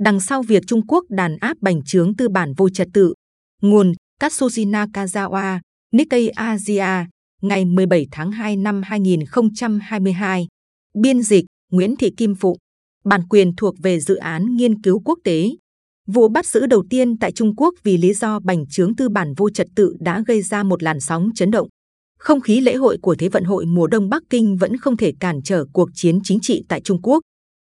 đằng sau việc Trung Quốc đàn áp bành trướng tư bản vô trật tự. Nguồn Katsujina Kazawa, Nikkei Asia, ngày 17 tháng 2 năm 2022. Biên dịch Nguyễn Thị Kim Phụng. Bản quyền thuộc về dự án nghiên cứu quốc tế. Vụ bắt giữ đầu tiên tại Trung Quốc vì lý do bành trướng tư bản vô trật tự đã gây ra một làn sóng chấn động. Không khí lễ hội của Thế vận hội mùa đông Bắc Kinh vẫn không thể cản trở cuộc chiến chính trị tại Trung Quốc.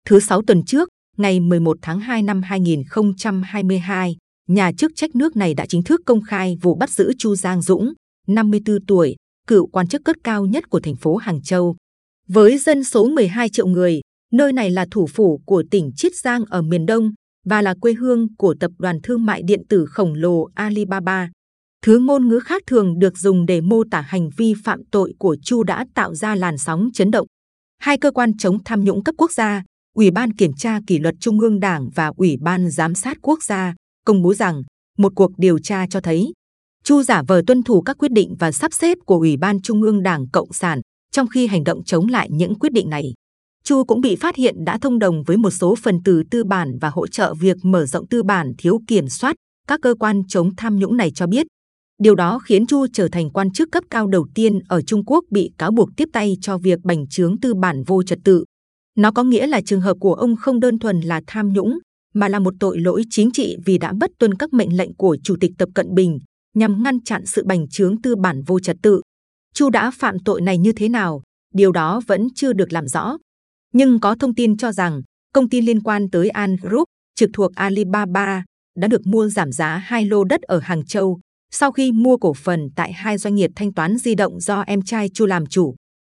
Thứ sáu tuần trước, ngày 11 tháng 2 năm 2022, nhà chức trách nước này đã chính thức công khai vụ bắt giữ Chu Giang Dũng, 54 tuổi, cựu quan chức cấp cao nhất của thành phố Hàng Châu. Với dân số 12 triệu người, nơi này là thủ phủ của tỉnh Chiết Giang ở miền Đông và là quê hương của tập đoàn thương mại điện tử khổng lồ Alibaba. Thứ ngôn ngữ khác thường được dùng để mô tả hành vi phạm tội của Chu đã tạo ra làn sóng chấn động. Hai cơ quan chống tham nhũng cấp quốc gia, Ủy ban Kiểm tra Kỷ luật Trung ương Đảng và Ủy ban Giám sát Quốc gia công bố rằng một cuộc điều tra cho thấy Chu giả vờ tuân thủ các quyết định và sắp xếp của Ủy ban Trung ương Đảng Cộng sản trong khi hành động chống lại những quyết định này. Chu cũng bị phát hiện đã thông đồng với một số phần tử tư bản và hỗ trợ việc mở rộng tư bản thiếu kiểm soát. Các cơ quan chống tham nhũng này cho biết, điều đó khiến Chu trở thành quan chức cấp cao đầu tiên ở Trung Quốc bị cáo buộc tiếp tay cho việc bành trướng tư bản vô trật tự. Nó có nghĩa là trường hợp của ông không đơn thuần là tham nhũng, mà là một tội lỗi chính trị vì đã bất tuân các mệnh lệnh của Chủ tịch Tập Cận Bình nhằm ngăn chặn sự bành trướng tư bản vô trật tự. Chu đã phạm tội này như thế nào? Điều đó vẫn chưa được làm rõ. Nhưng có thông tin cho rằng công ty liên quan tới An Group trực thuộc Alibaba đã được mua giảm giá hai lô đất ở Hàng Châu sau khi mua cổ phần tại hai doanh nghiệp thanh toán di động do em trai Chu làm chủ.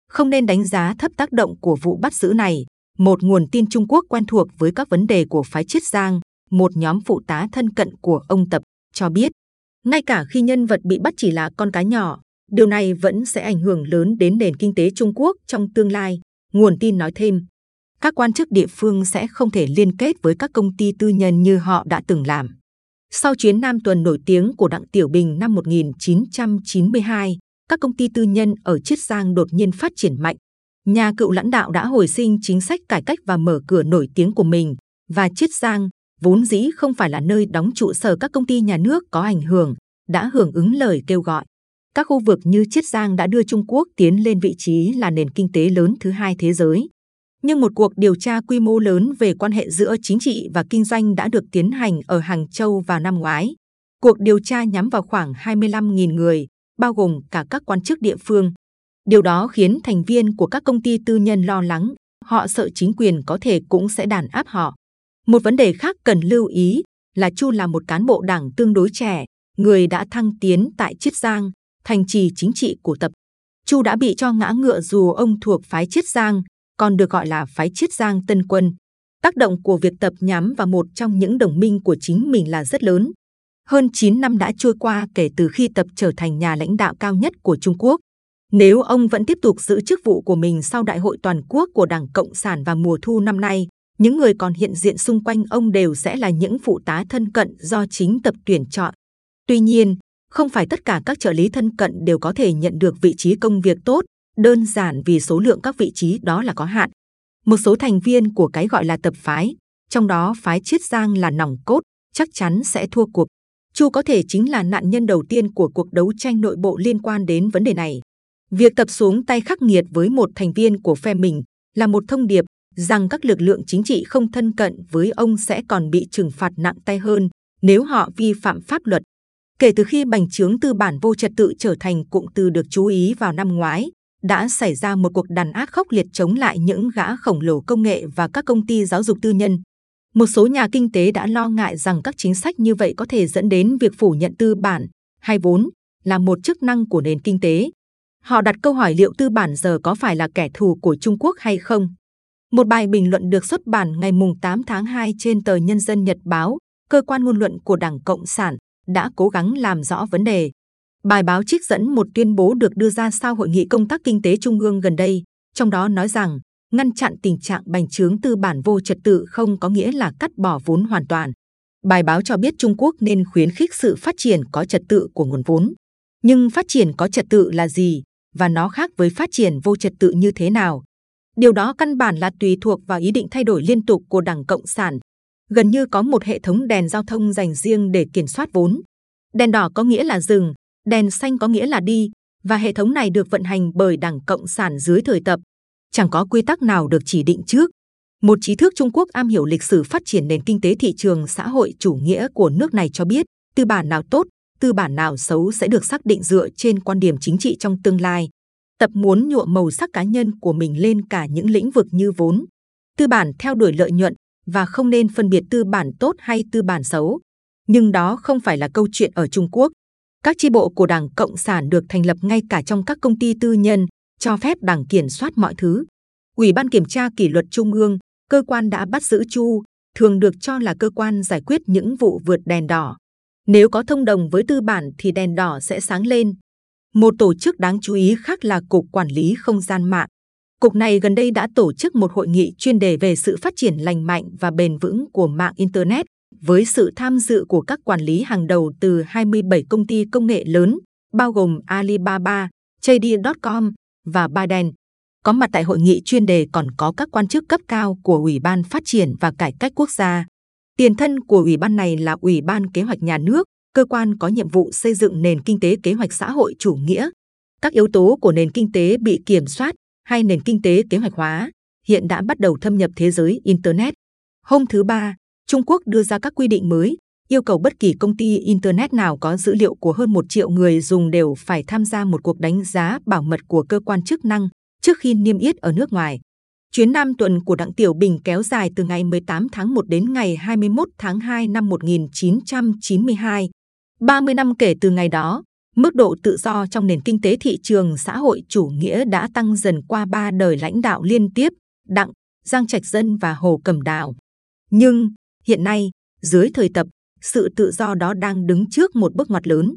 Không nên đánh giá thấp tác động của vụ bắt giữ này. Một nguồn tin Trung Quốc quen thuộc với các vấn đề của phái Chiết Giang, một nhóm phụ tá thân cận của ông Tập, cho biết, ngay cả khi nhân vật bị bắt chỉ là con cá nhỏ, điều này vẫn sẽ ảnh hưởng lớn đến nền kinh tế Trung Quốc trong tương lai. Nguồn tin nói thêm, các quan chức địa phương sẽ không thể liên kết với các công ty tư nhân như họ đã từng làm. Sau chuyến Nam tuần nổi tiếng của Đặng Tiểu Bình năm 1992, các công ty tư nhân ở Chiết Giang đột nhiên phát triển mạnh. Nhà cựu lãnh đạo đã hồi sinh chính sách cải cách và mở cửa nổi tiếng của mình, và Chiết Giang, vốn dĩ không phải là nơi đóng trụ sở các công ty nhà nước có ảnh hưởng, đã hưởng ứng lời kêu gọi. Các khu vực như Chiết Giang đã đưa Trung Quốc tiến lên vị trí là nền kinh tế lớn thứ hai thế giới. Nhưng một cuộc điều tra quy mô lớn về quan hệ giữa chính trị và kinh doanh đã được tiến hành ở Hàng Châu vào năm ngoái. Cuộc điều tra nhắm vào khoảng 25.000 người, bao gồm cả các quan chức địa phương. Điều đó khiến thành viên của các công ty tư nhân lo lắng, họ sợ chính quyền có thể cũng sẽ đàn áp họ. Một vấn đề khác cần lưu ý là Chu là một cán bộ đảng tương đối trẻ, người đã thăng tiến tại Chiết Giang, thành trì chính trị của tập. Chu đã bị cho ngã ngựa dù ông thuộc phái Chiết Giang, còn được gọi là phái Chiết Giang Tân Quân. Tác động của việc tập nhắm vào một trong những đồng minh của chính mình là rất lớn. Hơn 9 năm đã trôi qua kể từ khi tập trở thành nhà lãnh đạo cao nhất của Trung Quốc. Nếu ông vẫn tiếp tục giữ chức vụ của mình sau đại hội toàn quốc của Đảng Cộng sản vào mùa thu năm nay, những người còn hiện diện xung quanh ông đều sẽ là những phụ tá thân cận do chính tập tuyển chọn. Tuy nhiên, không phải tất cả các trợ lý thân cận đều có thể nhận được vị trí công việc tốt, đơn giản vì số lượng các vị trí đó là có hạn. Một số thành viên của cái gọi là tập phái, trong đó phái Chiết Giang là nòng cốt, chắc chắn sẽ thua cuộc. Chu có thể chính là nạn nhân đầu tiên của cuộc đấu tranh nội bộ liên quan đến vấn đề này. Việc tập xuống tay khắc nghiệt với một thành viên của phe mình là một thông điệp rằng các lực lượng chính trị không thân cận với ông sẽ còn bị trừng phạt nặng tay hơn nếu họ vi phạm pháp luật. Kể từ khi bành trướng tư bản vô trật tự trở thành cụm từ được chú ý vào năm ngoái, đã xảy ra một cuộc đàn áp khốc liệt chống lại những gã khổng lồ công nghệ và các công ty giáo dục tư nhân. Một số nhà kinh tế đã lo ngại rằng các chính sách như vậy có thể dẫn đến việc phủ nhận tư bản hay vốn là một chức năng của nền kinh tế. Họ đặt câu hỏi liệu tư bản giờ có phải là kẻ thù của Trung Quốc hay không. Một bài bình luận được xuất bản ngày 8 tháng 2 trên tờ Nhân dân Nhật Báo, cơ quan ngôn luận của Đảng Cộng sản, đã cố gắng làm rõ vấn đề. Bài báo trích dẫn một tuyên bố được đưa ra sau hội nghị công tác kinh tế trung ương gần đây, trong đó nói rằng ngăn chặn tình trạng bành trướng tư bản vô trật tự không có nghĩa là cắt bỏ vốn hoàn toàn. Bài báo cho biết Trung Quốc nên khuyến khích sự phát triển có trật tự của nguồn vốn. Nhưng phát triển có trật tự là gì và nó khác với phát triển vô trật tự như thế nào? Điều đó căn bản là tùy thuộc vào ý định thay đổi liên tục của Đảng Cộng sản. gần như có một hệ thống đèn giao thông dành riêng để kiểm soát vốn. Đèn đỏ có nghĩa là dừng, đèn xanh có nghĩa là đi, và hệ thống này được vận hành bởi Đảng Cộng sản dưới thời tập. Chẳng có quy tắc nào được chỉ định trước. Một trí thức Trung Quốc am hiểu lịch sử phát triển nền kinh tế thị trường xã hội chủ nghĩa của nước này cho biết, tư bản nào tốt, tư bản nào xấu sẽ được xác định dựa trên quan điểm chính trị trong tương lai. Tập muốn nhuộm màu sắc cá nhân của mình lên cả những lĩnh vực như vốn. Tư bản theo đuổi lợi nhuận và không nên phân biệt tư bản tốt hay tư bản xấu. Nhưng đó không phải là câu chuyện ở Trung Quốc. Các chi bộ của Đảng Cộng sản được thành lập ngay cả trong các công ty tư nhân, cho phép Đảng kiểm soát mọi thứ. Ủy ban Kiểm tra Kỷ luật Trung ương, cơ quan đã bắt giữ Chu, thường được cho là cơ quan giải quyết những vụ vượt đèn đỏ. Nếu có thông đồng với tư bản thì đèn đỏ sẽ sáng lên. Một tổ chức đáng chú ý khác là Cục Quản lý Không gian mạng. Cục này gần đây đã tổ chức một hội nghị chuyên đề về sự phát triển lành mạnh và bền vững của mạng Internet với sự tham dự của các quản lý hàng đầu từ 27 công ty công nghệ lớn, bao gồm Alibaba, JD.com và Biden. Có mặt tại hội nghị chuyên đề còn có các quan chức cấp cao của Ủy ban Phát triển và Cải cách Quốc gia. Tiền thân của ủy ban này là Ủy ban Kế hoạch Nhà nước, cơ quan có nhiệm vụ xây dựng nền kinh tế kế hoạch xã hội chủ nghĩa. Các yếu tố của nền kinh tế bị kiểm soát hay nền kinh tế kế hoạch hóa hiện đã bắt đầu thâm nhập thế giới Internet. Hôm thứ Ba, Trung Quốc đưa ra các quy định mới, yêu cầu bất kỳ công ty Internet nào có dữ liệu của hơn một triệu người dùng đều phải tham gia một cuộc đánh giá bảo mật của cơ quan chức năng trước khi niêm yết ở nước ngoài. Chuyến Nam tuần của Đặng Tiểu Bình kéo dài từ ngày 18 tháng 1 đến ngày 21 tháng 2 năm 1992. 30 năm kể từ ngày đó, mức độ tự do trong nền kinh tế thị trường xã hội chủ nghĩa đã tăng dần qua ba đời lãnh đạo liên tiếp, Đặng, Giang Trạch Dân và Hồ Cẩm Đào. Nhưng, hiện nay, dưới thời tập, sự tự do đó đang đứng trước một bước ngoặt lớn.